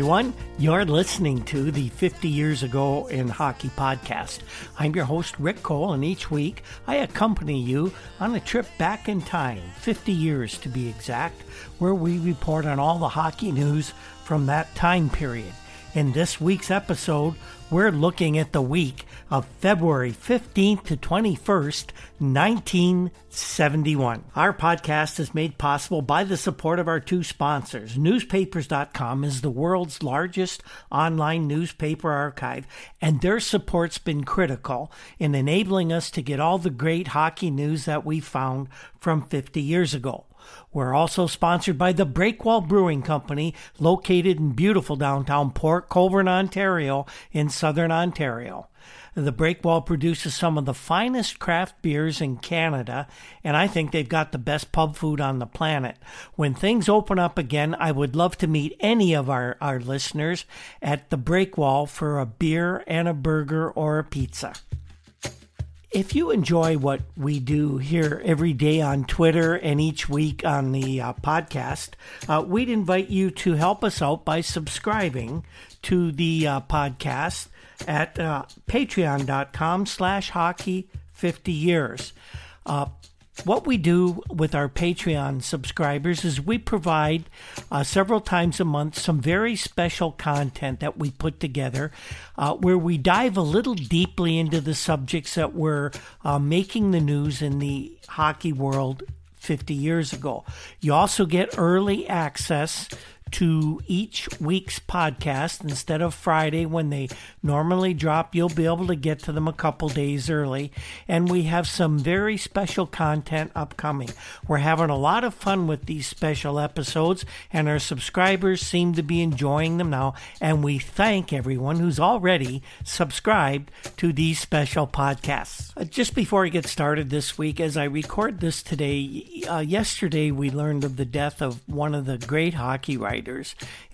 Everyone. You're listening to the 50 Years Ago in Hockey podcast. I'm your host, Rick Cole, and each week I accompany you on a trip back in time, 50 years to be exact, where we report on all the hockey news from that time period. In this week's episode, we're looking at the week of February 15th to 21st, 1971. Our podcast is made possible by the support of our two sponsors. Newspapers.com is the world's largest online newspaper archive, and their support's been critical in enabling us to get all the great hockey news that we found from 50 years ago. We're also sponsored by the Breakwall Brewing Company, located in beautiful downtown Port Colborne, Ontario, in southern Ontario. The Breakwall produces some of the finest craft beers in Canada, and I think they've got the best pub food on the planet. When things open up again, I would love to meet any of our, our listeners at the Breakwall for a beer and a burger or a pizza. If you enjoy what we do here every day on Twitter and each week on the uh, podcast, uh, we'd invite you to help us out by subscribing to the uh, podcast at uh, patreon.com slash hockey 50 years. What we do with our Patreon subscribers is we provide uh, several times a month some very special content that we put together uh, where we dive a little deeply into the subjects that were uh, making the news in the hockey world 50 years ago. You also get early access to each week's podcast instead of Friday when they normally drop. You'll be able to get to them a couple days early. And we have some very special content upcoming. We're having a lot of fun with these special episodes, and our subscribers seem to be enjoying them now. And we thank everyone who's already subscribed to these special podcasts. Uh, just before I get started this week, as I record this today, uh, yesterday we learned of the death of one of the great hockey writers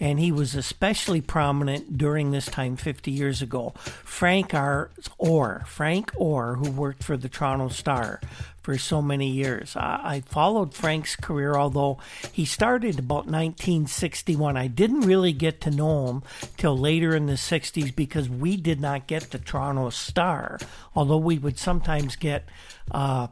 and he was especially prominent during this time 50 years ago. Frank R. Orr, Frank Orr, who worked for the Toronto Star for so many years. I, I followed Frank's career, although he started about 1961. I didn't really get to know him till later in the 60s because we did not get the Toronto Star, although we would sometimes get. Uh,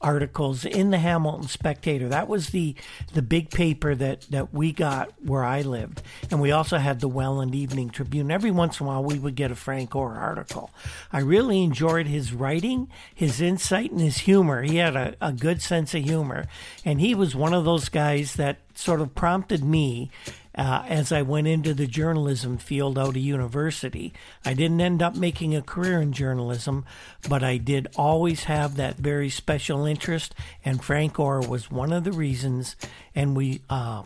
articles in the Hamilton Spectator. That was the the big paper that that we got where I lived, and we also had the Welland Evening Tribune. Every once in a while, we would get a Frank Orr article. I really enjoyed his writing, his insight, and his humor. He had a, a good sense of humor, and he was one of those guys that sort of prompted me uh, as I went into the journalism field out of university. I didn't end up making a career in journalism, but I did always have that very special interest, and Frank Orr was one of the reasons, and we uh,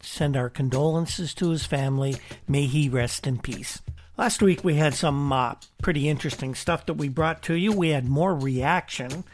send our condolences to his family. May he rest in peace. Last week we had some uh, pretty interesting stuff that we brought to you. We had more reaction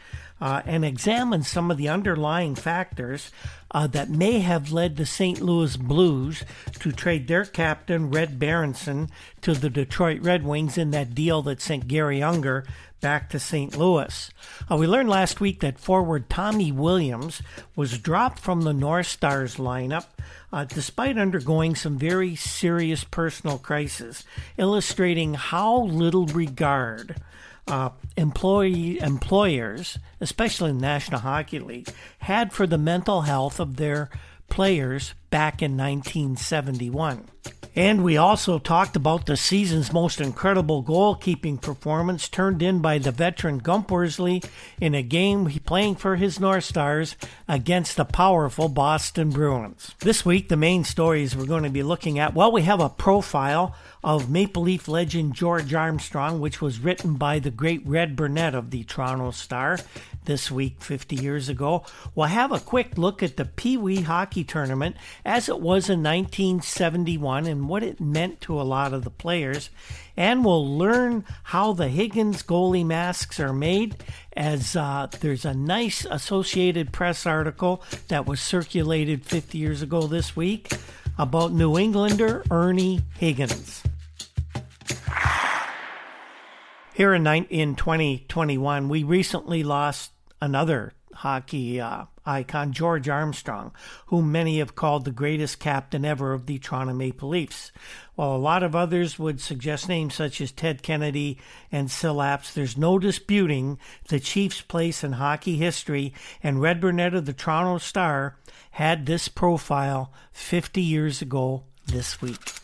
uh, and examine some of the underlying factors uh, that may have led the St. Louis Blues to trade their captain, Red Berenson, to the Detroit Red Wings in that deal that sent Garry Unger back to St. Louis. Uh, we learned last week that forward Tommy Williams was dropped from the North Stars lineup uh, despite undergoing some very serious personal crisis, illustrating how little regard uh, employee employers, especially the National Hockey League, had for the mental health of their players back in 1971. And we also talked about the season's most incredible goalkeeping performance turned in by the veteran Gump Worsley in a game playing for his North Stars against the powerful Boston Bruins. This week, the main stories we're going to be looking at, well, we have a profile of Maple Leaf legend George Armstrong, which was written by the great Red Burnett of the Toronto Star this week 50 years ago. We'll have a quick look at the Pee Wee Hockey Tournament as it was in 1971 and what it meant to a lot of the players. And we'll learn how the Higgins goalie masks are made, as uh, there's a nice Associated Press article that was circulated 50 years ago this week about New Englander Ernie Higgins. Here in, in 2021, we recently lost another hockey uh, icon, George Armstrong, whom many have called the greatest captain ever of the Toronto Maple Leafs. While a lot of others would suggest names such as Ted Kennedy and Syl Apps, there's no disputing the Chiefs' place in hockey history, and Red Burnett of the Toronto Star had this profile 50 years ago this week.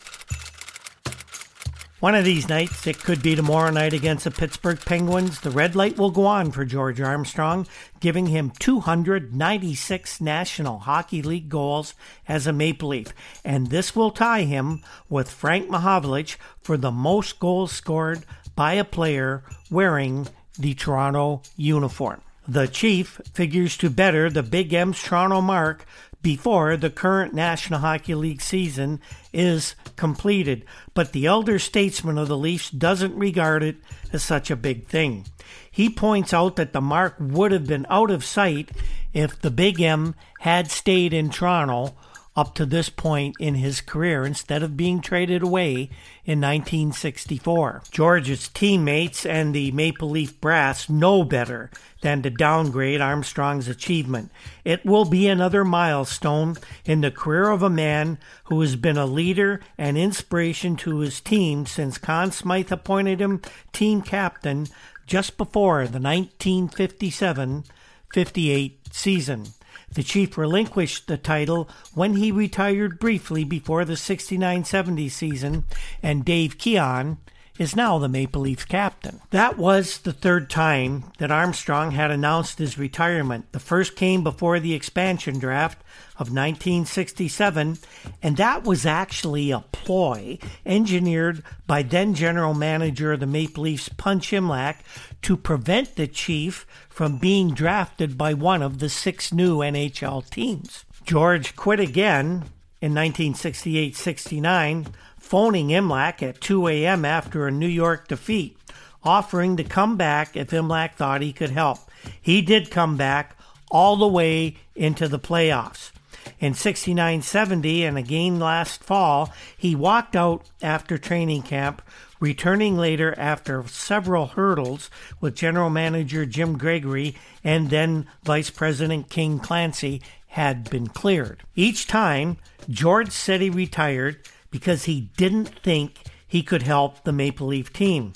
One of these nights, it could be tomorrow night against the Pittsburgh Penguins, the red light will go on for George Armstrong, giving him 296 National Hockey League goals as a Maple Leaf. And this will tie him with Frank Mahovlich for the most goals scored by a player wearing the Toronto uniform. The Chief figures to better the Big M's Toronto mark before the current National Hockey League season is completed, but the elder statesman of the Leafs doesn't regard it as such a big thing. He points out that the mark would have been out of sight if the Big M had stayed in Toronto up to this point in his career instead of being traded away in 1964. George's teammates and the Maple Leaf brass know better than to downgrade Armstrong's achievement. It will be another milestone in the career of a man who has been a leader and inspiration to his team since Conn Smythe appointed him team captain just before the 1957 58 season. The Chief relinquished the title when he retired briefly before the 69 70 season, and Dave Keon is now the Maple Leafs captain. That was the third time that Armstrong had announced his retirement. The first came before the expansion draft of 1967, and that was actually a ploy engineered by then general manager of the Maple Leafs, Punch Imlach, to prevent the Chief from being drafted by one of the six new NHL teams. George quit again in 1968 69 phoning Imlach at 2 a.m. after a New York defeat, offering to come back if Imlach thought he could help. He did come back all the way into the playoffs. In 69 70 and again last fall, he walked out after training camp, returning later after several hurdles with general manager Jim Gregory and then vice president King Clancy had been cleared. Each time, George said he retired because he didn't think he could help the Maple Leaf team.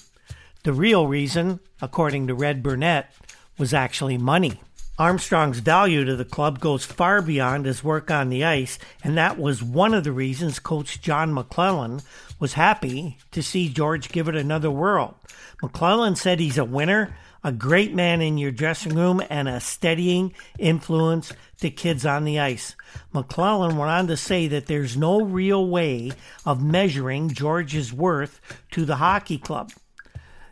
The real reason, according to Red Burnett, was actually money. Armstrong's value to the club goes far beyond his work on the ice, and that was one of the reasons coach John McLellan was happy to see George give it another whirl. McLellan said he's a winner, a great man in your dressing room, and a steadying influence to kids on the ice. McLellan went on to say that there's no real way of measuring George's worth to the hockey club.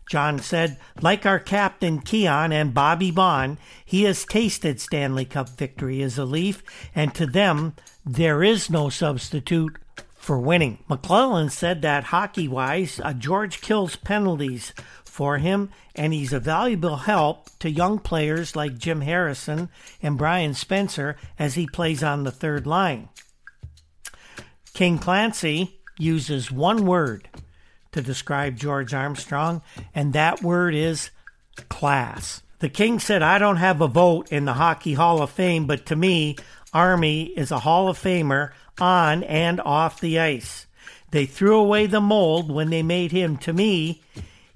John said, like our captain Keon and Bobby Baun, he has tasted Stanley Cup victory as a Leaf, and to them, there is no substitute for winning. McLellan said that hockey wise, uh, George kills penalties for him, and he's a valuable help to young players like Jim Harrison and Brian Spencer as he plays on the third line. King Clancy uses one word to describe George Armstrong, and that word is class. The King said, I don't have a vote in the Hockey Hall of Fame, but to me, Army is a Hall of Famer on and off the ice. They threw away the mold when they made him. To me,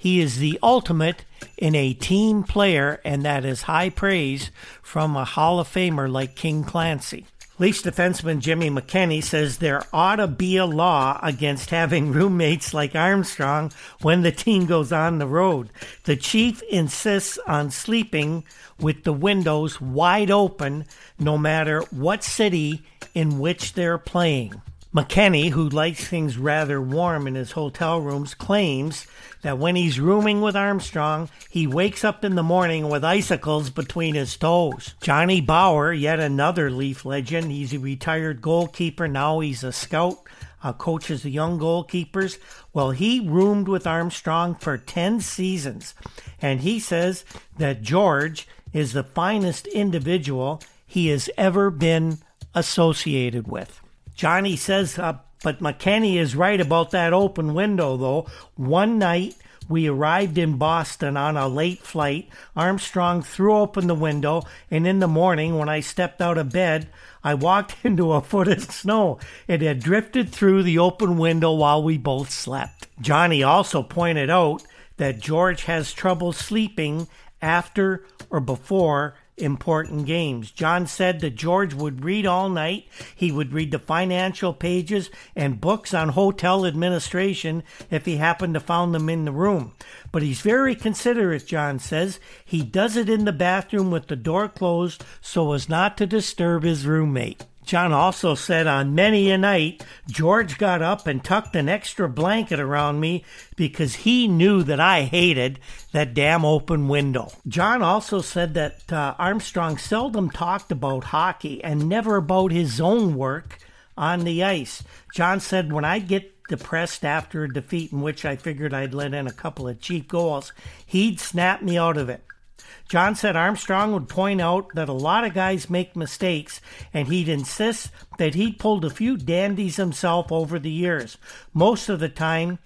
he is the ultimate in a team player, and that is high praise from a Hall of Famer like King Clancy. Leafs defenseman Jimmy McKenny says there ought to be a law against having roommates like Armstrong when the team goes on the road. The chief insists on sleeping with the windows wide open no matter what city in which they're playing. McKenny, who likes things rather warm in his hotel rooms, claims that when he's rooming with Armstrong, he wakes up in the morning with icicles between his toes. Johnny Bower, yet another Leaf legend, he's a retired goalkeeper. Now he's a scout, uh, coaches the young goalkeepers. Well, he roomed with Armstrong for 10 seasons, and he says that George is the finest individual he has ever been associated with. Johnny says, uh, but McKenny is right about that open window, though. One night, we arrived in Boston on a late flight. Armstrong threw open the window, and in the morning, when I stepped out of bed, I walked into a foot of snow. It had drifted through the open window while we both slept. Johnny also pointed out that George has trouble sleeping after or before important games. John said that George would read all night. He would read the financial pages and books on hotel administration if he happened to find them in the room. But he's very considerate, John says. He does it in the bathroom with the door closed so as not to disturb his roommate. John also said on many a night, George got up and tucked an extra blanket around me because he knew that I hated that damn open window. John also said that uh, Armstrong seldom talked about hockey and never about his own work on the ice. John said, when I get depressed after a defeat in which I figured I'd let in a couple of cheap goals, he'd snap me out of it. John said Armstrong would point out that a lot of guys make mistakes, and he'd insist that he'd pulled a few dandies himself over the years. Most of the time,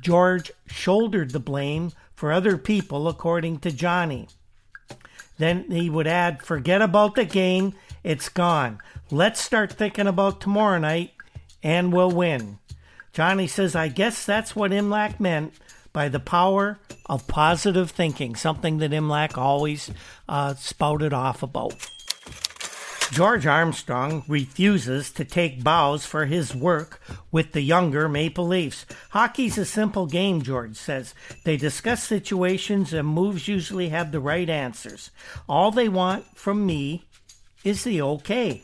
George shouldered the blame for other people, according to Johnny. Then he would add, Forget about the game, it's gone. Let's start thinking about tomorrow night, and we'll win. Johnny says, I guess that's what Imlach meant by the power of positive thinking, something that Imlach always uh, spouted off about. George Armstrong refuses to take bows for his work with the younger Maple Leafs. Hockey's a simple game, George says. They discuss situations and moves usually have the right answers. All they want from me is the okay.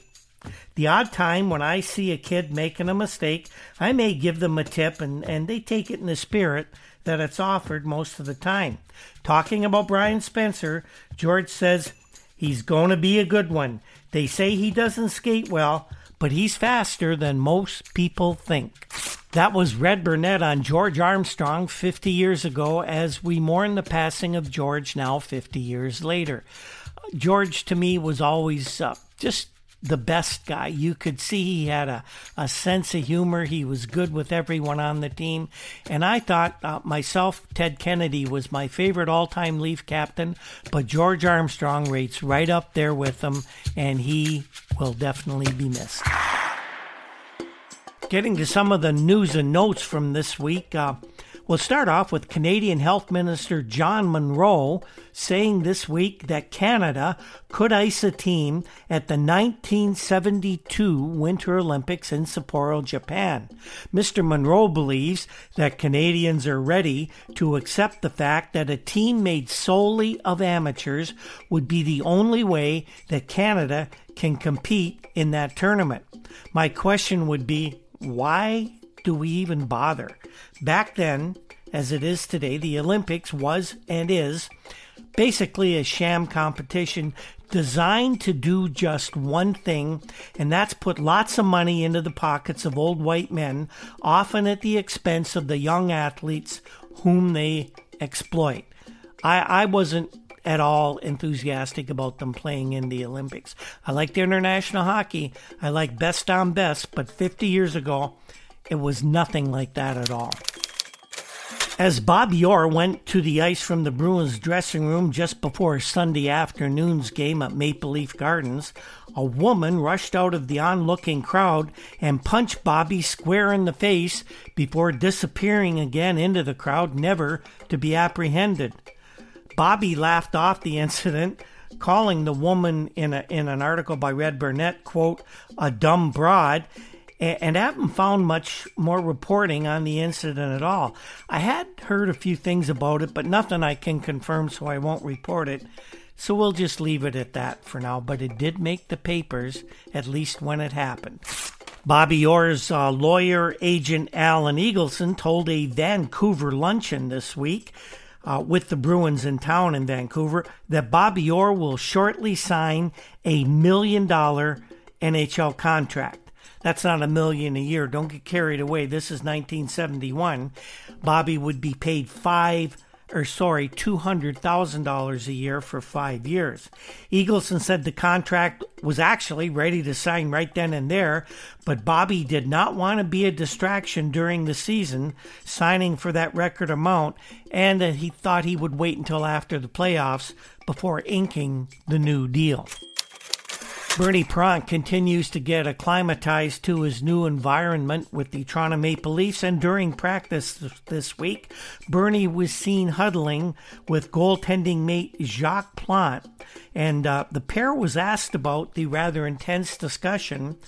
The odd time when I see a kid making a mistake, I may give them a tip and, and they take it in the spirit that it's offered most of the time. Talking about Brian Spencer, George says he's going to be a good one. They say he doesn't skate well, but he's faster than most people think. That was Red Burnett on George Armstrong 50 years ago as we mourn the passing of George now 50 years later. George to me was always uh, just the best guy. You could see he had a, a sense of humor. He was good with everyone on the team. And I thought uh, myself, Ted Kennedy was my favorite all time Leaf captain, but George Armstrong rates right up there with him, and he will definitely be missed. Getting to some of the news and notes from this week. Uh, We'll start off with Canadian Health Minister John Munro saying this week that Canada could ice a team at the 1972 Winter Olympics in Sapporo, Japan. Mr. Munro believes that Canadians are ready to accept the fact that a team made solely of amateurs would be the only way that Canada can compete in that tournament. My question would be why do we even bother? Back then, as it is today, the Olympics was and is basically a sham competition designed to do just one thing, and that's put lots of money into the pockets of old white men, often at the expense of the young athletes whom they exploit. I, I wasn't at all enthusiastic about them playing in the Olympics. I liked international hockey. I like best on best, but 50 years ago, it was nothing like that at all. As Bob Orr went to the ice from the Bruins dressing room just before Sunday afternoon's game at Maple Leaf Gardens, a woman rushed out of the onlooking crowd and punched Bobby square in the face before disappearing again into the crowd, never to be apprehended. Bobby laughed off the incident, calling the woman in a, in an article by Red Burnett quote a dumb broad and haven't found much more reporting on the incident at all. I had heard a few things about it, but nothing I can confirm, so I won't report it. So we'll just leave it at that for now, but it did make the papers, at least when it happened. Bobby Orr's uh, lawyer agent Alan Eagleson told a Vancouver luncheon this week uh, with the Bruins in town in Vancouver that Bobby Orr will shortly sign a million dollar NHL contract. That's not a million a year. Don't get carried away. This is 1971. Bobby would be paid five or sorry, $200,000 a year for five years. Eagleson said the contract was actually ready to sign right then and there, but Bobby did not want to be a distraction during the season, signing for that record amount, and that he thought he would wait until after the playoffs before inking the new deal. Bernie Parent continues to get acclimatized to his new environment with the Toronto Maple Leafs, and during practice this week, Bernie was seen huddling with goaltending mate Jacques Plante, and uh, the pair was asked about the rather intense discussion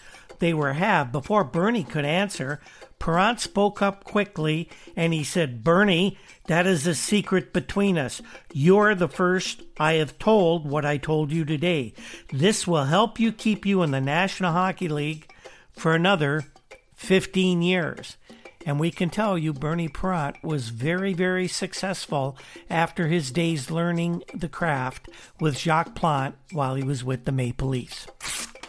they were have. Before Bernie could answer, Parent spoke up quickly and he said, Bernie, that is a secret between us. You're the first I have told what I told you today. This will help you keep you in the National Hockey League for another 15 years. And we can tell you Bernie Parent was very, very successful after his days learning the craft with Jacques Plante while he was with the Maple Leafs.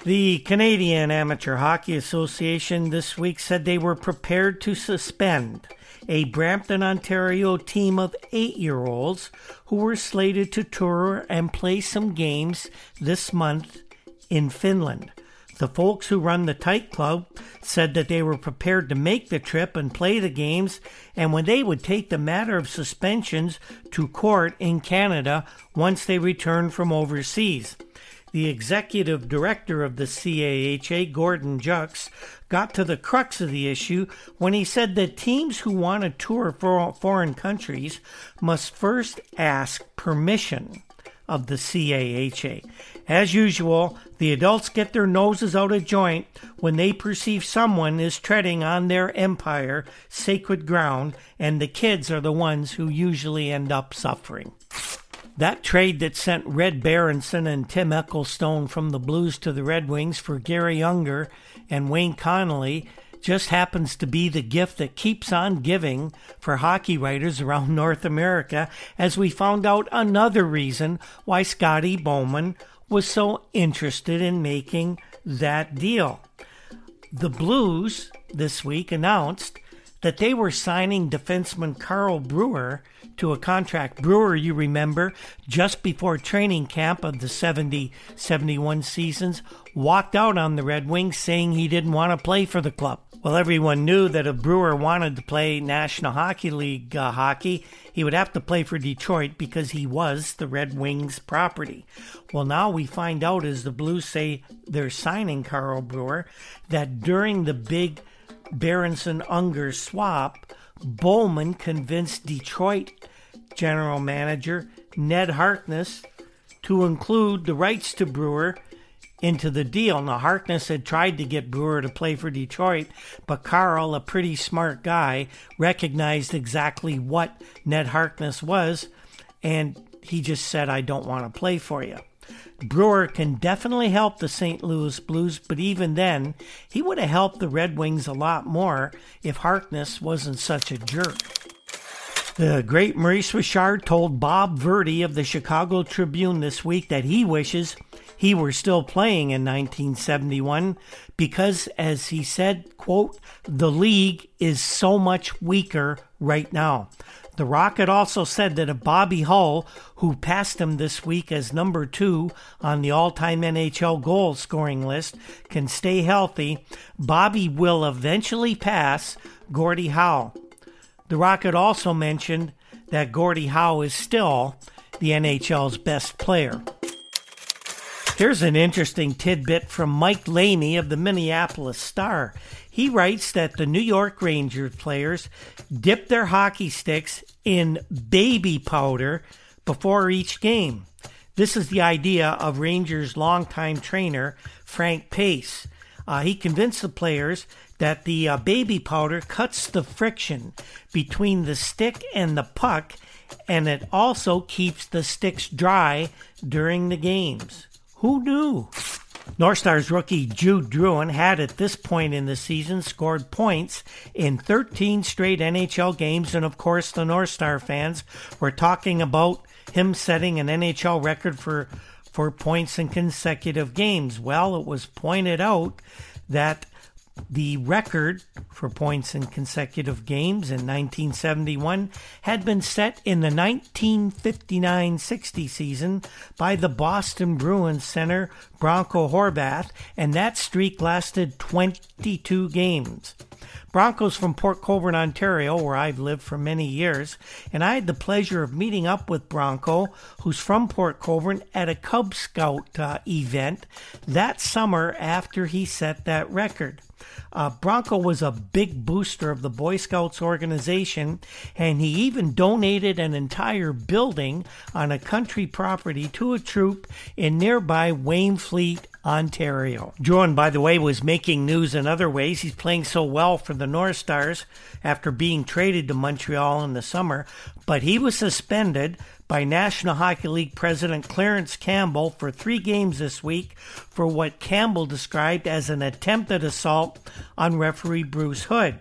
The Canadian Amateur Hockey Association this week said they were prepared to suspend a Brampton, Ontario team of eight year olds who were slated to tour and play some games this month in Finland. The folks who run the Tight Club said that they were prepared to make the trip and play the games, and when they would take the matter of suspensions to court in Canada once they returned from overseas. The executive director of the CAHA, Gordon Juckes, got to the crux of the issue when he said that teams who want to tour for foreign countries must first ask permission of the CAHA. As usual, the adults get their noses out of joint when they perceive someone is treading on their empire, sacred ground, and the kids are the ones who usually end up suffering. That trade that sent Red Berenson and Tim Ecclestone from the Blues to the Red Wings for Garry Unger and Wayne Connelly just happens to be the gift that keeps on giving for hockey writers around North America as we found out another reason why Scotty Bowman was so interested in making that deal. The Blues this week announced that they were signing defenseman Carl Brewer to a contract. Brewer, you remember, just before training camp of the 70 71 seasons, walked out on the Red Wings saying he didn't want to play for the club. Well, everyone knew that if Brewer wanted to play National Hockey League uh, hockey, he would have to play for Detroit because he was the Red Wings property. Well, now we find out as the Blues say they're signing Carl Brewer that during the big Berenson Unger swap, Bowman convinced Detroit general manager Ned Harkness to include the rights to Brewer into the deal. Now, Harkness had tried to get Brewer to play for Detroit, but Carl, a pretty smart guy, recognized exactly what Ned Harkness was, and he just said, I don't want to play for you. Brewer can definitely help the St. Louis Blues, but even then, he would have helped the Red Wings a lot more if Harkness wasn't such a jerk. The great Maurice Richard told Bob Verdi of the Chicago Tribune this week that he wishes he were still playing in 1971 because, as he said, quote, the league is so much weaker right now. The Rocket also said that if Bobby Hull, who passed him this week as number two on the all time NHL goal scoring list, can stay healthy, Bobby will eventually pass Gordie Howe. The Rocket also mentioned that Gordie Howe is still the NHL's best player. Here's an interesting tidbit from Mike Laney of the Minneapolis Star. He writes that the New York Rangers players dip their hockey sticks in baby powder before each game. This is the idea of Rangers' longtime trainer, Frank Paice. Uh, he convinced the players that the uh, baby powder cuts the friction between the stick and the puck, and it also keeps the sticks dry during the games. Who knew? North Stars rookie Jude Drouin had at this point in the season scored points in 13 straight NHL games, and of course, the North Star fans were talking about him setting an NHL record for for points in consecutive games. Well, it was pointed out that the record for points in consecutive games in 1971 had been set in the 1959 60 season by the Boston Bruins center Bronco Horvath, and that streak lasted 22 games. Bronco's from Port Colborne, Ontario, where I've lived for many years, and I had the pleasure of meeting up with Bronco, who's from Port Colborne, at a Cub Scout uh, event that summer after he set that record. Uh, Bronco was a big booster of the Boy Scouts organization, and he even donated an entire building on a country property to a troop in nearby Wainfleet, Ontario. Drouin, by the way, was making news in other ways. He's playing so well for the North Stars after being traded to Montreal in the summer, but he was suspended by National Hockey League President Clarence Campbell for three games this week for what Campbell described as an attempted assault on referee Bruce Hood.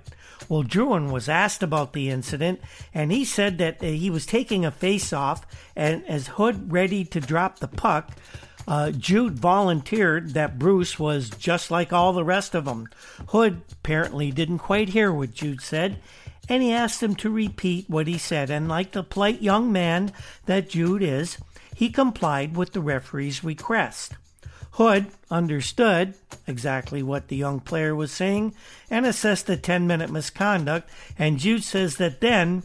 Well, Drouin was asked about the incident, and he said that uh, he was taking a face-off, and as Hood ready to drop the puck, uh, Jude volunteered that Bruce was just like all the rest of them. Hood apparently didn't quite hear what Jude said, and he asked him to repeat what he said. And like the polite young man that Jude is, he complied with the referee's request. Hood understood exactly what the young player was saying and assessed the 10 minute misconduct. And Jude says that then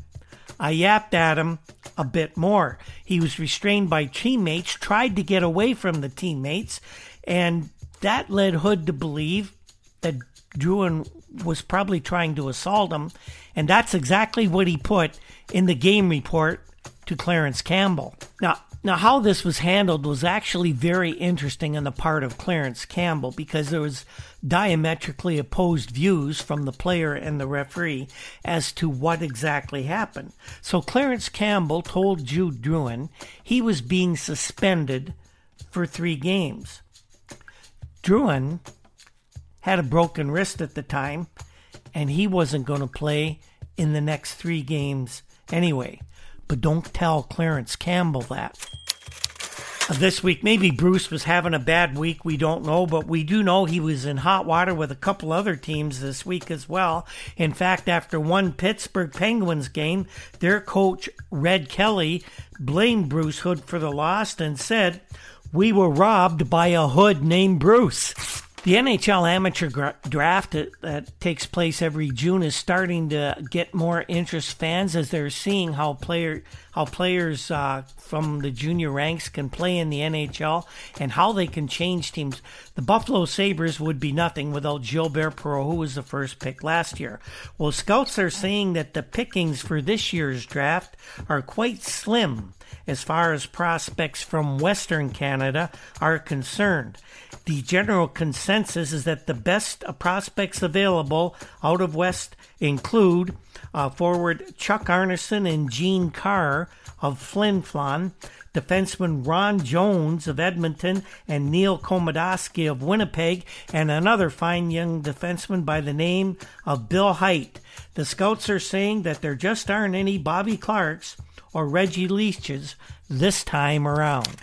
I yapped at him a bit more. He was restrained by teammates, tried to get away from the teammates, and that led Hood to believe that Drouin was probably trying to assault him, and that's exactly what he put in the game report to Clarence Campbell. Now, now how this was handled was actually very interesting on the part of Clarence Campbell because there was diametrically opposed views from the player and the referee as to what exactly happened. So Clarence Campbell told Jude Drouin he was being suspended for 3 games. Drouin had a broken wrist at the time, and he wasn't going to play in the next three games anyway. But don't tell Clarence Campbell that. Uh, this week, maybe Bruce was having a bad week. We don't know, but we do know he was in hot water with a couple other teams this week as well. In fact, after one Pittsburgh Penguins game, their coach, Red Kelly, blamed Bruce Hood for the loss and said, We were robbed by a hood named Bruce. The NHL amateur gra- draft that, that, takes place every June is starting to get more interest fans as they're seeing how player how players uh, from the junior ranks can play in the NHL and how they can change teams. The Buffalo Sabres would be nothing without Gilbert Perreault, who was the first pick last year. Well, scouts are saying that the pickings for this year's draft are quite slim as far as prospects from Western Canada are concerned. The general consensus is that the best prospects available out of West include uh, forward Chuck Arnason and Gene Carr of Flin Flon, defenseman Ron Jones of Edmonton, and Neil Komadoski of Winnipeg, and another fine young defenseman by the name of Bill Height. The scouts are saying that there just aren't any Bobby Clarkes or Reggie Leaches this time around.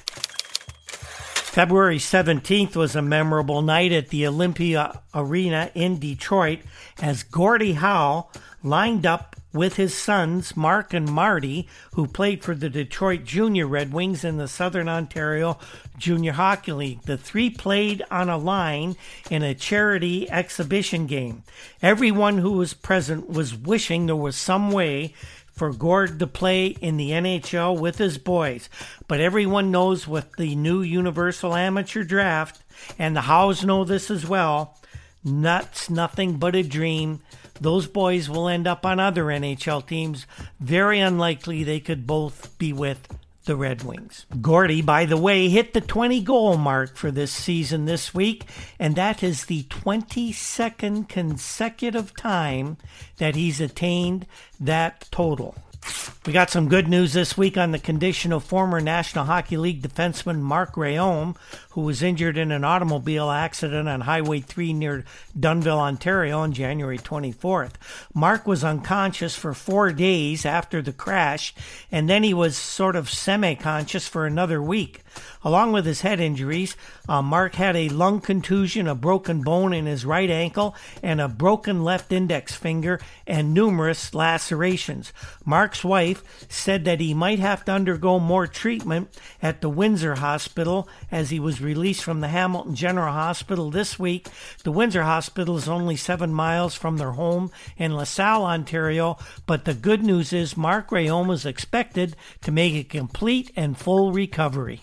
February 17th was a memorable night at the Olympia Arena in Detroit as Gordie Howe lined up with his sons, Mark and Marty, who played for the Detroit Junior Red Wings in the Southern Ontario Junior Hockey League. The three played on a line in a charity exhibition game. Everyone who was present was wishing there was some way for Gord to play in the NHL with his boys. But everyone knows with the new Universal Amateur Draft, and the Howes know this as well, that's nothing but a dream. Those boys will end up on other NHL teams. Very unlikely they could both be with the Red Wings. Gordie, by the way, hit the 20 goal mark for this season this week, and that is the 22nd consecutive time that he's attained that total. We got some good news this week on the condition of former National Hockey League defenseman Mark Reaume, who was injured in an automobile accident on Highway 3 near Dunnville, Ontario on January 24th. Mark was unconscious for four days after the crash, and then he was sort of semi conscious for another week. Along with his head injuries, uh, Mark had a lung contusion, a broken bone in his right ankle, and a broken left index finger, and numerous lacerations. Mark's wife said that he might have to undergo more treatment at the Windsor Hospital as he was released from the Hamilton General Hospital this week. The Windsor Hospital is only seven miles from their home in LaSalle, Ontario, but the good news is Mark Reaume is expected to make a complete and full recovery.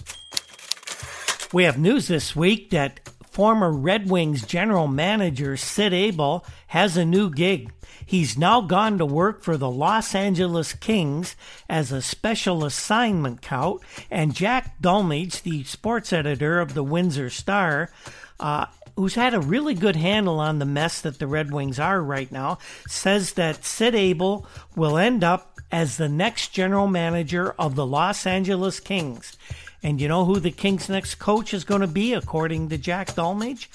We have news this week that former Red Wings general manager Sid Abel has a new gig. He's now gone to work for the Los Angeles Kings as a special assignment coach, and Jack Dulmage, the sports editor of the Windsor Star, uh, who's had a really good handle on the mess that the Red Wings are right now, says that Sid Abel will end up as the next general manager of the Los Angeles Kings. And you know who the Kings' next coach is going to be, according to Jack Dulmage?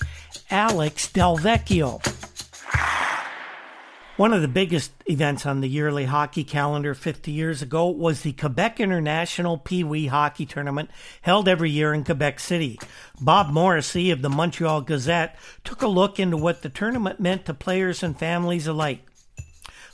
Alex Delvecchio. One of the biggest events on the yearly hockey calendar 50 years ago was the Quebec International Pee Wee Hockey Tournament held every year in Quebec City. Bob Morrissey of the Montreal Gazette took a look into what the tournament meant to players and families alike.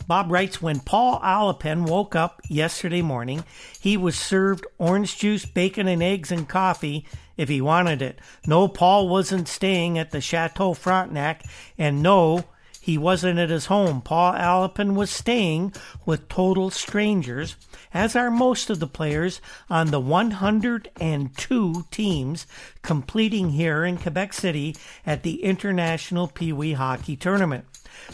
Bob writes When Paul Alapin woke up yesterday morning, he was served orange juice, bacon, and eggs and coffee if he wanted it. No, Paul wasn't staying at the Chateau Frontenac, and no, he wasn't at his home. Paul Alapin was staying with total strangers, as are most of the players on the 102 teams completing here in Quebec City at the International Pee Wee Hockey Tournament.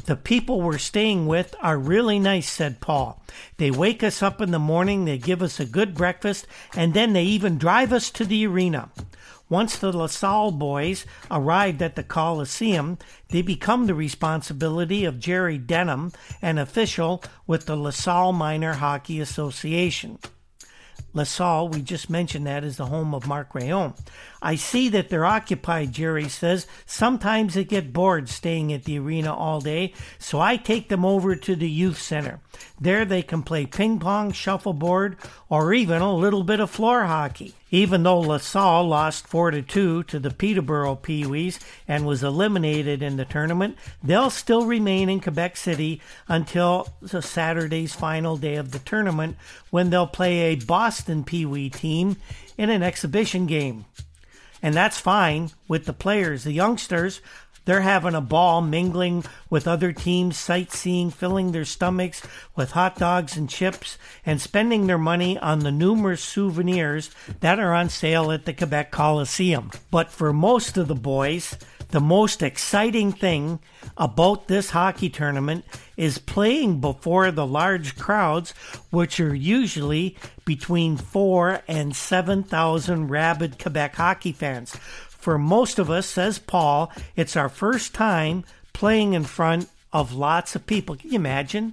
The people we're staying with are really nice, said Paul. They wake us up in the morning, they give us a good breakfast, and then they even drive us to the arena. Once the LaSalle boys arrived at the Coliseum, they become the responsibility of Jerry Denham, an official with the LaSalle Minor Hockey Association. LaSalle, we just mentioned that, is the home of Mark Reaume. I see that they're occupied, Jerry says. Sometimes they get bored staying at the arena all day, so I take them over to the youth center. There they can play ping pong, shuffleboard, or even a little bit of floor hockey. Even though LaSalle lost 4 to 2 to the Peterborough Pee-wees and was eliminated in the tournament, they'll still remain in Quebec City until Saturday's final day of the tournament when they'll play a Boston Pee-wee team in an exhibition game. And that's fine with the players. The youngsters they're having a ball mingling with other teams, sightseeing, filling their stomachs with hot dogs and chips, and spending their money on the numerous souvenirs that are on sale at the Quebec Coliseum. But for most of the boys, the most exciting thing about this hockey tournament is playing before the large crowds, which are usually between four and 7,000 rabid Quebec hockey fans. For most of us, says Paul, it's our first time playing in front of lots of people. Can you imagine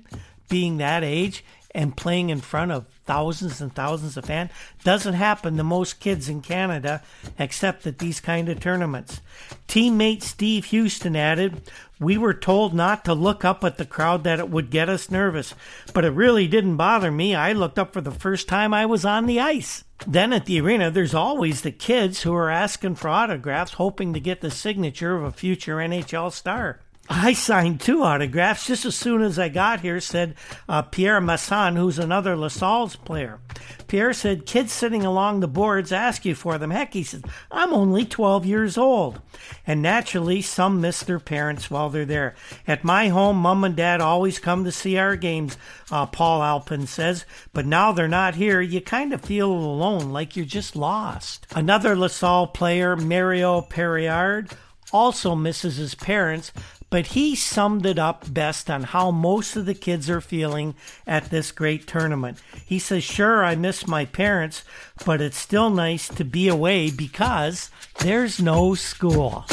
being that age and playing in front of thousands and thousands of fans? Doesn't happen to most kids in Canada, except at these kind of tournaments. Teammate Steve Houston added, we were told not to look up at the crowd that it would get us nervous, but it really didn't bother me. I looked up for the first time I was on the ice. Then at the arena, there's always the kids who are asking for autographs, hoping to get the signature of a future NHL star. I signed two autographs just as soon as I got here, said uh, Pierre Masson, who's another LaSalle's player. Pierre said, Kids sitting along the boards ask you for them. Heck, he said, I'm only 12 years old. And naturally, some miss their parents while they're there. At my home, mom and dad always come to see our games, uh, Paul Alpin says. But now they're not here, you kind of feel alone, like you're just lost. Another LaSalle player, Mario Perriard, also misses his parents, but he summed it up best on how most of the kids are feeling at this great tournament. He says, Sure, I miss my parents, but it's still nice to be away because there's no school.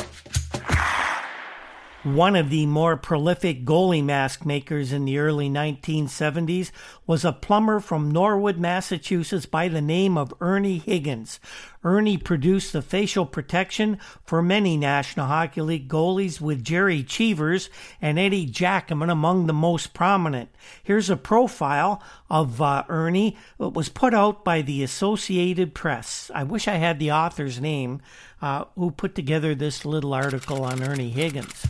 One of the more prolific goalie mask makers in the early 1970s was a plumber from Norwood, Massachusetts by the name of Ernie Higgins. Ernie produced the facial protection for many National Hockey League goalies with Gerry Cheevers and Eddie Giacomin among the most prominent. Here's a profile of uh, Ernie. It was put out by the Associated Press. I wish I had the author's name uh, who put together this little article on Ernie Higgins.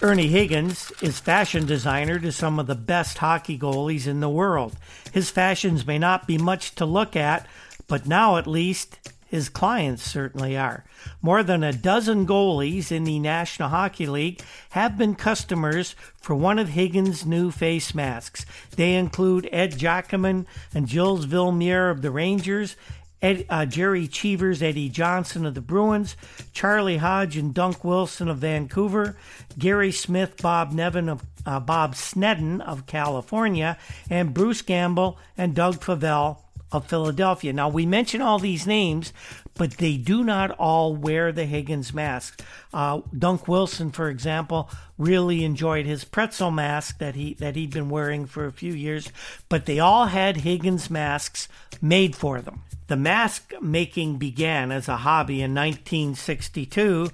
Ernie Higgins is fashion designer to some of the best hockey goalies in the world. His fashions may not be much to look at, but now at least his clients certainly are. More than a dozen goalies in the National Hockey League have been customers for one of Higgins' new face masks. They include Ed Giacomin and Gilles Villemure of the Rangers, Ed, uh, Gerry Cheevers, Eddie Johnson of the Bruins, Charlie Hodge and Dunc Wilson of Vancouver, Gary Smith, Bob Nevin of uh, Bob Sneddon of California, and Bruce Gamble and Doug Favell of Philadelphia. Now we mention all these names, but they do not all wear the Higgins mask. Uh, Dunc Wilson, for example, really enjoyed his pretzel mask that he that he'd been wearing for a few years, but they all had Higgins masks made for them. The mask making began as a hobby in 1962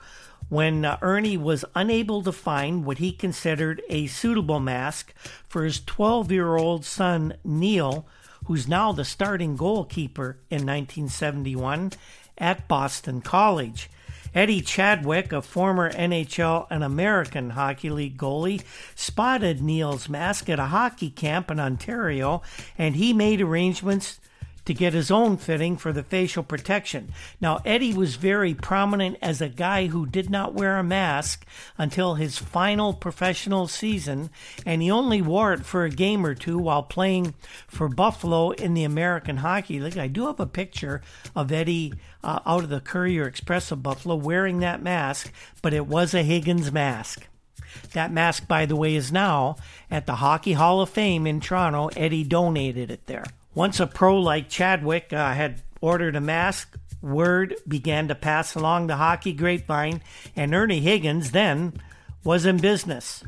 when uh, Ernie was unable to find what he considered a suitable mask for his 12 year old son, Neil, who's now the starting goalkeeper in 1971 at Boston College. Eddie Chadwick, a former NHL and American Hockey League goalie, spotted Neil's mask at a hockey camp in Ontario, and he made arrangements to get his own fitting for the facial protection. Now, Eddie was very prominent as a guy who did not wear a mask until his final professional season, and he only wore it for a game or two while playing for Buffalo in the American Hockey League. I do have a picture of Eddie uh, out of the Courier Express of Buffalo wearing that mask, but it was a Higgins mask. That mask, by the way, is now at the Hockey Hall of Fame in Toronto. Eddie donated it there. Once a pro like Chadwick uh, had ordered a mask, word began to pass along the hockey grapevine, and Ernie Higgins then was in business.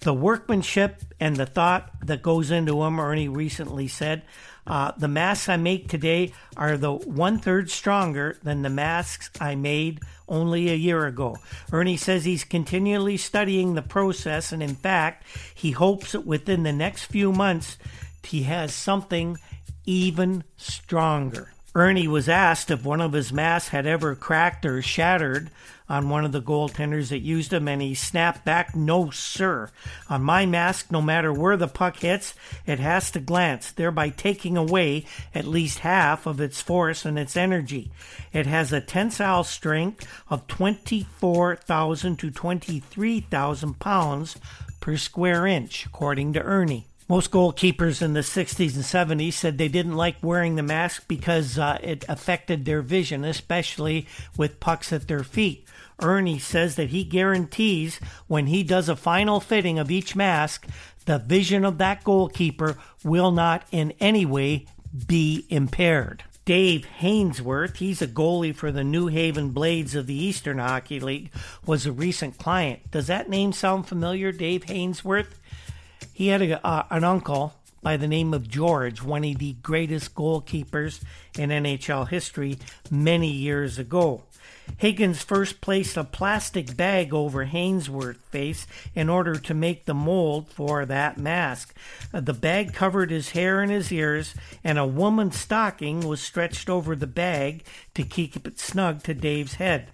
The workmanship and the thought that goes into them, Ernie recently said, uh, the masks I make today are the one third stronger than the masks I made only a year ago. Ernie says he's continually studying the process, and in fact, he hopes that within the next few months, he has something even stronger. Ernie was asked if one of his masks had ever cracked or shattered on one of the goaltenders that used him, and he snapped back, No, sir. On my mask, no matter where the puck hits, it has to glance, thereby taking away at least half of its force and its energy. It has a tensile strength of 24,000 to 23,000 pounds per square inch, according to Ernie. Most goalkeepers in the 60s and 70s said they didn't like wearing the mask because uh, it affected their vision, especially with pucks at their feet. Ernie says that he guarantees when he does a final fitting of each mask, the vision of that goalkeeper will not in any way be impaired. Dave Hainsworth, he's a goalie for the New Haven Blades of the Eastern Hockey League, was a recent client. Does that name sound familiar, Dave Hainsworth? He had a, uh, an uncle by the name of George, one of the greatest goalkeepers in NHL history many years ago. Higgins first placed a plastic bag over Hainsworth's face in order to make the mold for that mask. Uh, the bag covered his hair and his ears, and a woman's stocking was stretched over the bag to keep it snug to Dave's head.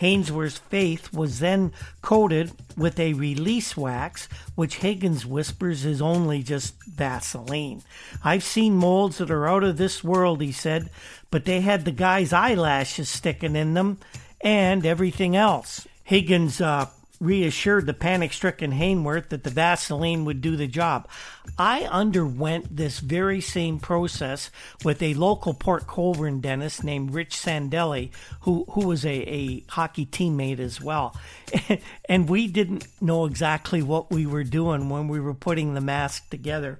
Hainsworth's face was then coated with a release wax, which Higgins whispers is only just Vaseline. I've seen molds that are out of this world, he said, but they had the guy's eyelashes sticking in them and everything else. Higgins uh, reassured the panic stricken Hainsworth that the Vaseline would do the job. I underwent this very same process with a local Port Colborne dentist named Rich Sandelli, who, who was a, a hockey teammate as well. and we didn't know exactly what we were doing when we were putting the mask together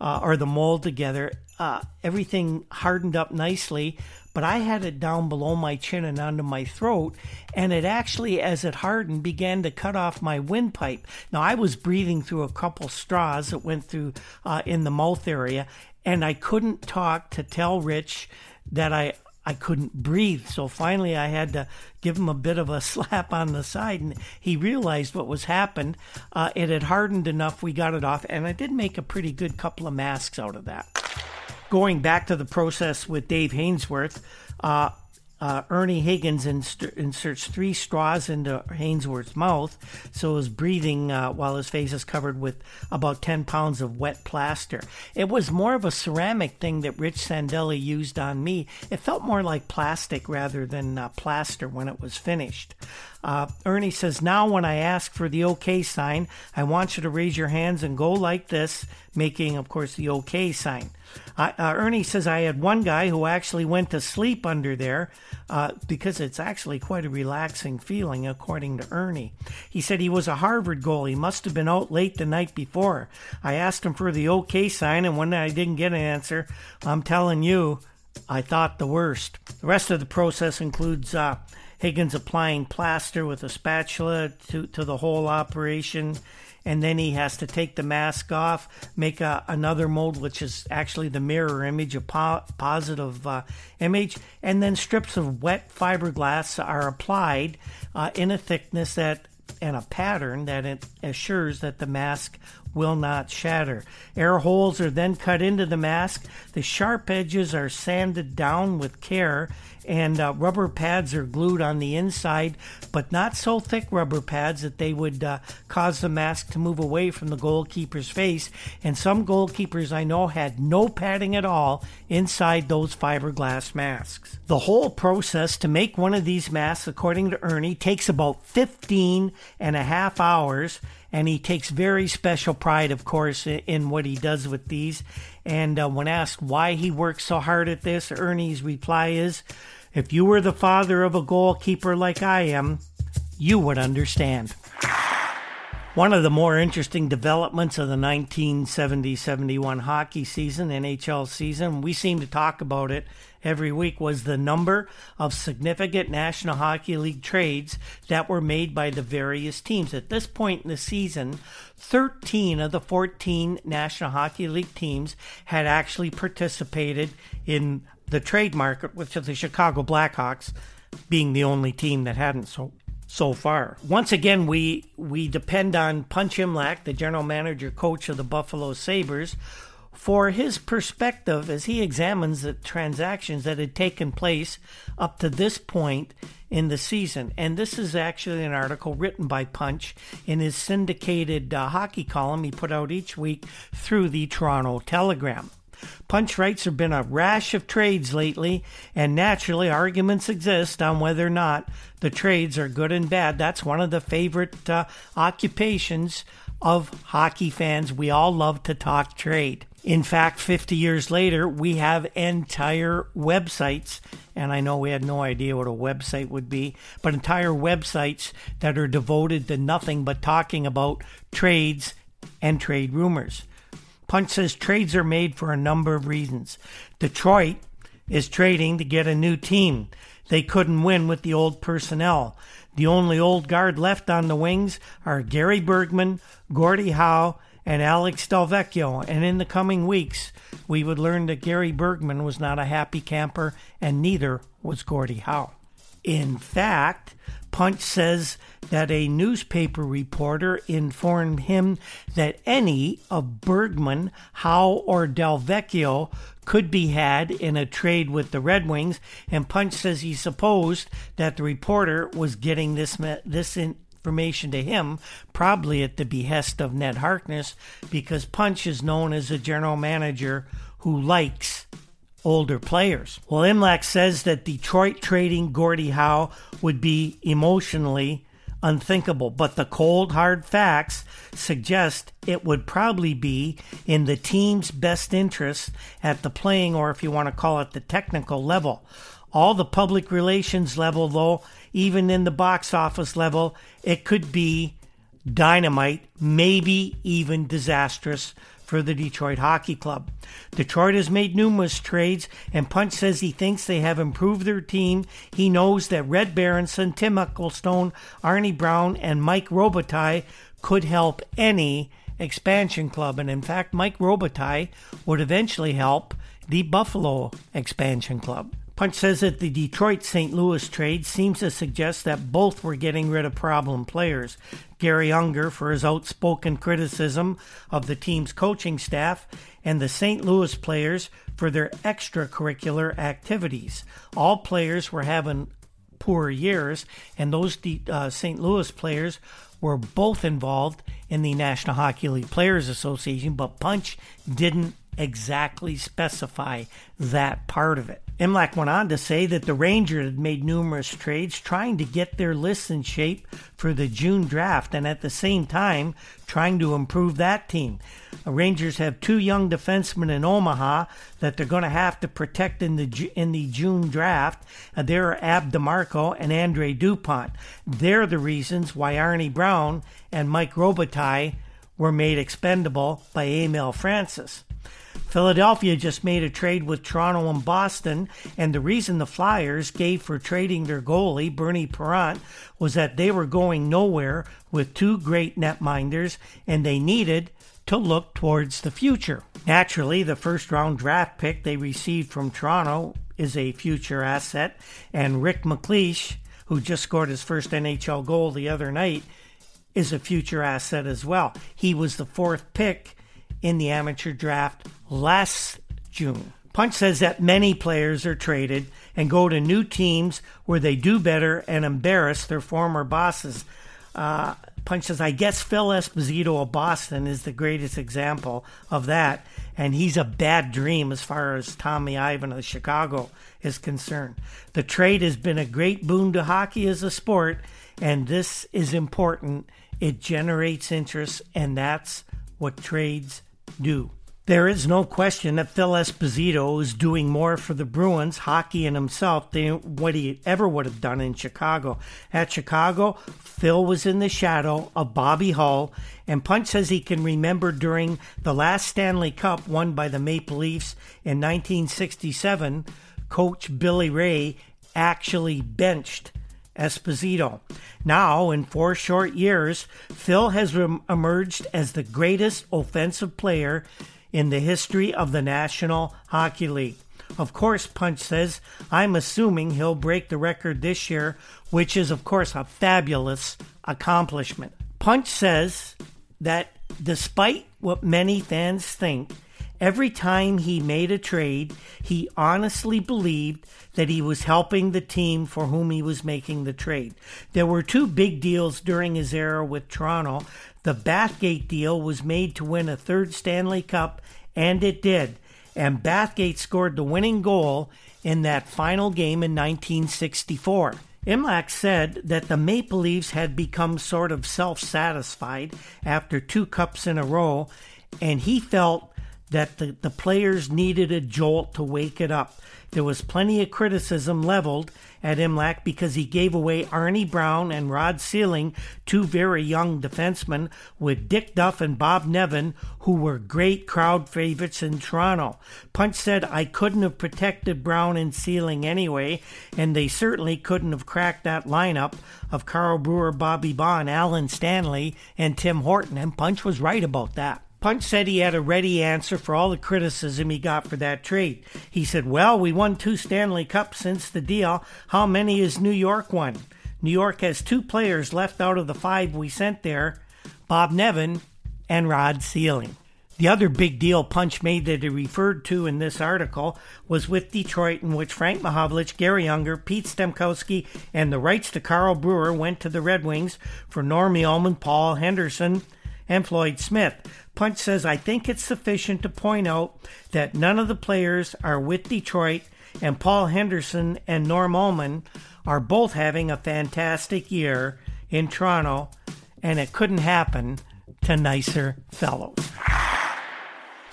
uh, or the mold together. Uh, everything hardened up nicely, but I had it down below my chin and onto my throat, and it actually, as it hardened, began to cut off my windpipe. Now I was breathing through a couple straws that went through uh, in the mouth area, and I couldn't talk to tell Rich that I I couldn't breathe. So finally, I had to give him a bit of a slap on the side, and he realized what was happened. Uh, it had hardened enough. We got it off, and I did make a pretty good couple of masks out of that going back to the process with Dave Hainsworth, uh, uh, Ernie Higgins inst- inserts three straws into Hainsworth's mouth, so he's breathing uh, while his face is covered with about 10 pounds of wet plaster. It was more of a ceramic thing that Rich Sandelli used on me. It felt more like plastic rather than uh, plaster when it was finished. Uh, Ernie says, Now, when I ask for the OK sign, I want you to raise your hands and go like this, making, of course, the OK sign. Uh, Ernie says, I had one guy who actually went to sleep under there uh, because it's actually quite a relaxing feeling, according to Ernie. He said he was a Harvard goalie, must have been out late the night before. I asked him for the OK sign, and when I didn't get an answer, I'm telling you, I thought the worst. The rest of the process includes uh, Higgins applying plaster with a spatula to, to the whole operation and then he has to take the mask off, make a, another mold, which is actually the mirror image, a po- positive uh, image, and then strips of wet fiberglass are applied uh, in a thickness that and a pattern that it assures that the mask will not shatter. Air holes are then cut into the mask. The sharp edges are sanded down with care, and uh, rubber pads are glued on the inside, but not so thick rubber pads that they would uh, cause the mask to move away from the goalkeeper's face. And some goalkeepers I know had no padding at all inside those fiberglass masks. The whole process to make one of these masks, according to Ernie, takes about 15 and a half hours and he takes very special pride, of course, in what he does with these. And uh, when asked why he works so hard at this, Ernie's reply is, "If you were the father of a goalkeeper like I am, you would understand." One of the more interesting developments of the 1970 71 hockey season, NHL season, we seem to talk about it every week was the number of significant National Hockey League trades that were made by the various teams. At this point in the season, 13 of the 14 National Hockey League teams had actually participated in the trade market, with the Chicago Blackhawks being the only team that hadn't so so far. Once again, we we depend on Punch Imlach, the general manager coach of the Buffalo Sabres, for his perspective as he examines the transactions that had taken place up to this point in the season. And this is actually an article written by Punch in his syndicated uh, hockey column he put out each week through the Toronto Telegram. Punch there have been a rash of trades lately, and naturally arguments exist on whether or not the trades are good and bad. That's one of the favorite uh, occupations of hockey fans. We all love to talk trade. In fact, 50 years later, we have entire websites, and I know we had no idea what a website would be, but entire websites that are devoted to nothing but talking about trades and trade rumors. Punch says trades are made for a number of reasons. Detroit is trading to get a new team. They couldn't win with the old personnel. The only old guard left on the wings are Gary Bergman, Gordie Howe, and Alex Delvecchio. And in the coming weeks, we would learn that Gary Bergman was not a happy camper, and neither was Gordie Howe. In fact, Punch says that a newspaper reporter informed him that any of Bergman, Howe, or Delvecchio could be had in a trade with the Red Wings, and Punch says he supposed that the reporter was getting this this information to him, probably at the behest of Ned Harkness, because Punch is known as a general manager who likes older players. Well, Imlach says that Detroit trading Gordie Howe would be emotionally unthinkable, but the cold, hard facts suggest it would probably be in the team's best interest at the playing, or if you want to call it the technical level. All the public relations level, though, even in the box office level, it could be dynamite, maybe even disastrous for the Detroit Hockey Club. Detroit has made numerous trades, and Punch says he thinks they have improved their team. He knows that Red Berenson, Tim Ecclestone, Arnie Brown, and Mike Robitaille could help any expansion club. And in fact, Mike Robitaille would eventually help the Buffalo expansion club. Punch says that the Detroit St. Louis trade seems to suggest that both were getting rid of problem players. Garry Unger for his outspoken criticism of the team's coaching staff, and the St. Louis players for their extracurricular activities. All players were having poor years, and those uh, St. Louis players were both involved in the National Hockey League Players Association, but Punch didn't exactly specify that part of it. Imlach went on to say that the Rangers had made numerous trades trying to get their lists in shape for the June draft and at the same time trying to improve that team. The Rangers have two young defensemen in Omaha that they're going to have to protect in the in the June draft. Uh, they're Ab DeMarco and Andre Dupont. They're the reasons why Arnie Brown and Mike Robitaille were made expendable by Emile Francis. Philadelphia just made a trade with Toronto and Boston, and the reason the Flyers gave for trading their goalie, Bernie Parent, was that they were going nowhere with two great netminders, and they needed to look towards the future. Naturally, the first round draft pick they received from Toronto is a future asset, and Rick MacLeish, who just scored his first NHL goal the other night, is a future asset as well. He was the fourth pick in the amateur draft last June. Punch says that many players are traded and go to new teams where they do better and embarrass their former bosses. Uh, Punch says, I guess Phil Esposito of Boston is the greatest example of that, and he's a bad dream as far as Tommy Ivan of Chicago is concerned. The trade has been a great boon to hockey as a sport, and this is important. It generates interest, and that's what trades do. There is no question that Phil Esposito is doing more for the Bruins, hockey, and himself than what he ever would have done in Chicago. At Chicago, Phil was in the shadow of Bobby Hull, and Punch says he can remember during the last Stanley Cup won by the Maple Leafs in 1967, Coach Billy Reay actually benched Esposito. Now, in four short years, Phil has re- emerged as the greatest offensive player in the history of the National Hockey League. Of course, Punch says, I'm assuming he'll break the record this year, which is, of course, a fabulous accomplishment. Punch says that despite what many fans think, every time he made a trade, he honestly believed that he was helping the team for whom he was making the trade. There were two big deals during his era with Toronto. The Bathgate deal was made to win a third Stanley Cup, and it did. And Bathgate scored the winning goal in that final game in 1964. Imlach said that the Maple Leafs had become sort of self satisfied after two cups in a row, and he felt that the, the players needed a jolt to wake it up. There was plenty of criticism leveled at Imlach because he gave away Arnie Brown and Rod Seiling, two very young defensemen, with Dick Duff and Bob Nevin, who were great crowd favorites in Toronto. Punch said, I couldn't have protected Brown and Seiling anyway, and they certainly couldn't have cracked that lineup of Carl Brewer, Bobby Baun, Allan Stanley, and Tim Horton, and Punch was right about that. Punch said he had a ready answer for all the criticism he got for that trade. He said, Well, we won two Stanley Cups since the deal. How many has New York won? New York has two players left out of the five we sent there Bob Nevin and Rod Seiling. The other big deal Punch made that he referred to in this article was with Detroit, in which Frank Mahovlich, Garry Unger, Pete Stemkowski, and the rights to Carl Brewer went to the Red Wings for Norm Ullman, Paul Henderson, and Floyd Smith. Punch says, I think it's sufficient to point out that none of the players are with Detroit, and Paul Henderson and Norm Ullman are both having a fantastic year in Toronto, and it couldn't happen to nicer fellows.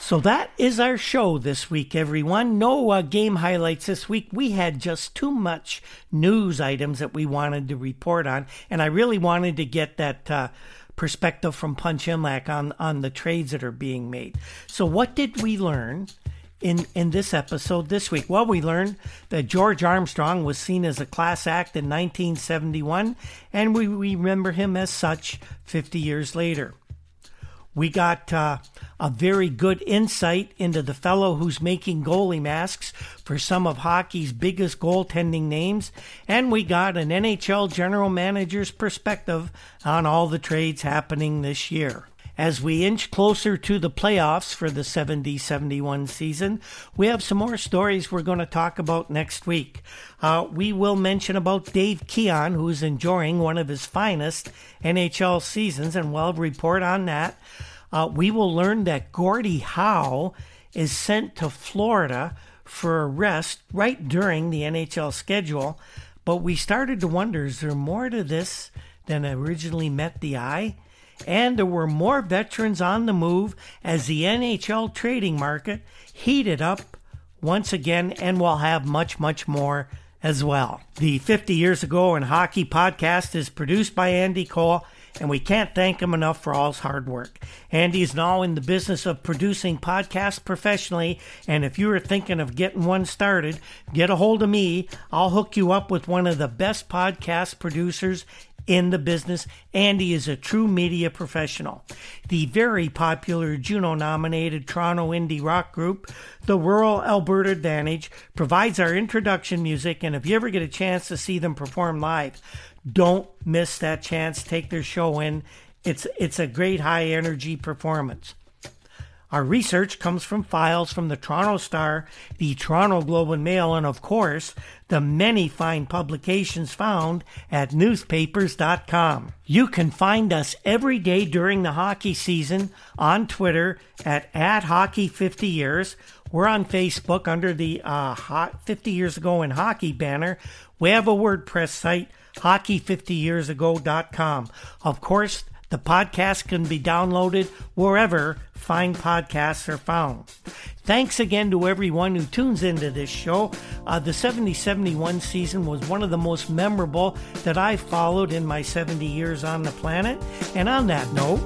So that is our show this week, everyone. No uh, game highlights this week. We had just too much news items that we wanted to report on, and I really wanted to get that uh, perspective from Punch Imlach on on the trades that are being made. So, what did we learn? In, in this episode this week? Well, we learned that George Armstrong was seen as a class act in 1971, and we remember him as such 50 years later. We got uh, a very good insight into the fellow who's making goalie masks for some of hockey's biggest goaltending names, and we got an NHL general manager's perspective on all the trades happening this year. As we inch closer to the playoffs for the 70 71 season, we have some more stories we're going to talk about next week. Uh, we will mention about Dave Keon, who is enjoying one of his finest NHL seasons, and we'll report on that. Uh, we will learn that Gordie Howe is sent to Florida for a rest right during the NHL schedule. But we started to wonder is there more to this than originally met the eye? And there were more veterans on the move as the NHL trading market heated up once again, and we'll have much, much more as well. The 50 Years Ago in Hockey podcast is produced by Andy Cole and we can't thank him enough for all his hard work. Andy is now in the business of producing podcasts professionally, and if you are thinking of getting one started, get a hold of me. I'll hook you up with one of the best podcast producers in the business. Andy is a true media professional. The very popular Juno nominated Toronto indie rock group, the Rural Alberta Advantage, provides our introduction music, and if you ever get a chance to see them perform live, don't miss that chance. Take their show in. It's it's a great high energy performance. Our research comes from files from the Toronto Star, the Toronto Globe and Mail, and of course, the many fine publications found at newspapers.com. You can find us every day during the hockey season on Twitter at, at Hockey50 Years. We're on Facebook under the uh, 50 Years Ago in Hockey banner. We have a WordPress site hockey50yearsago.com. Of course, the podcast can be downloaded wherever fine podcasts are found. Thanks again to everyone who tunes into this show. Uh, the 70 71 season was one of the most memorable that I followed in my 70 years on the planet. And on that note,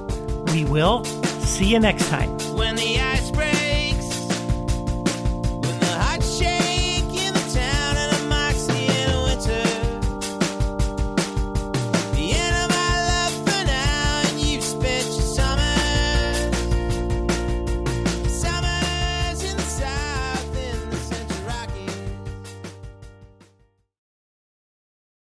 we will see you next time. When the ice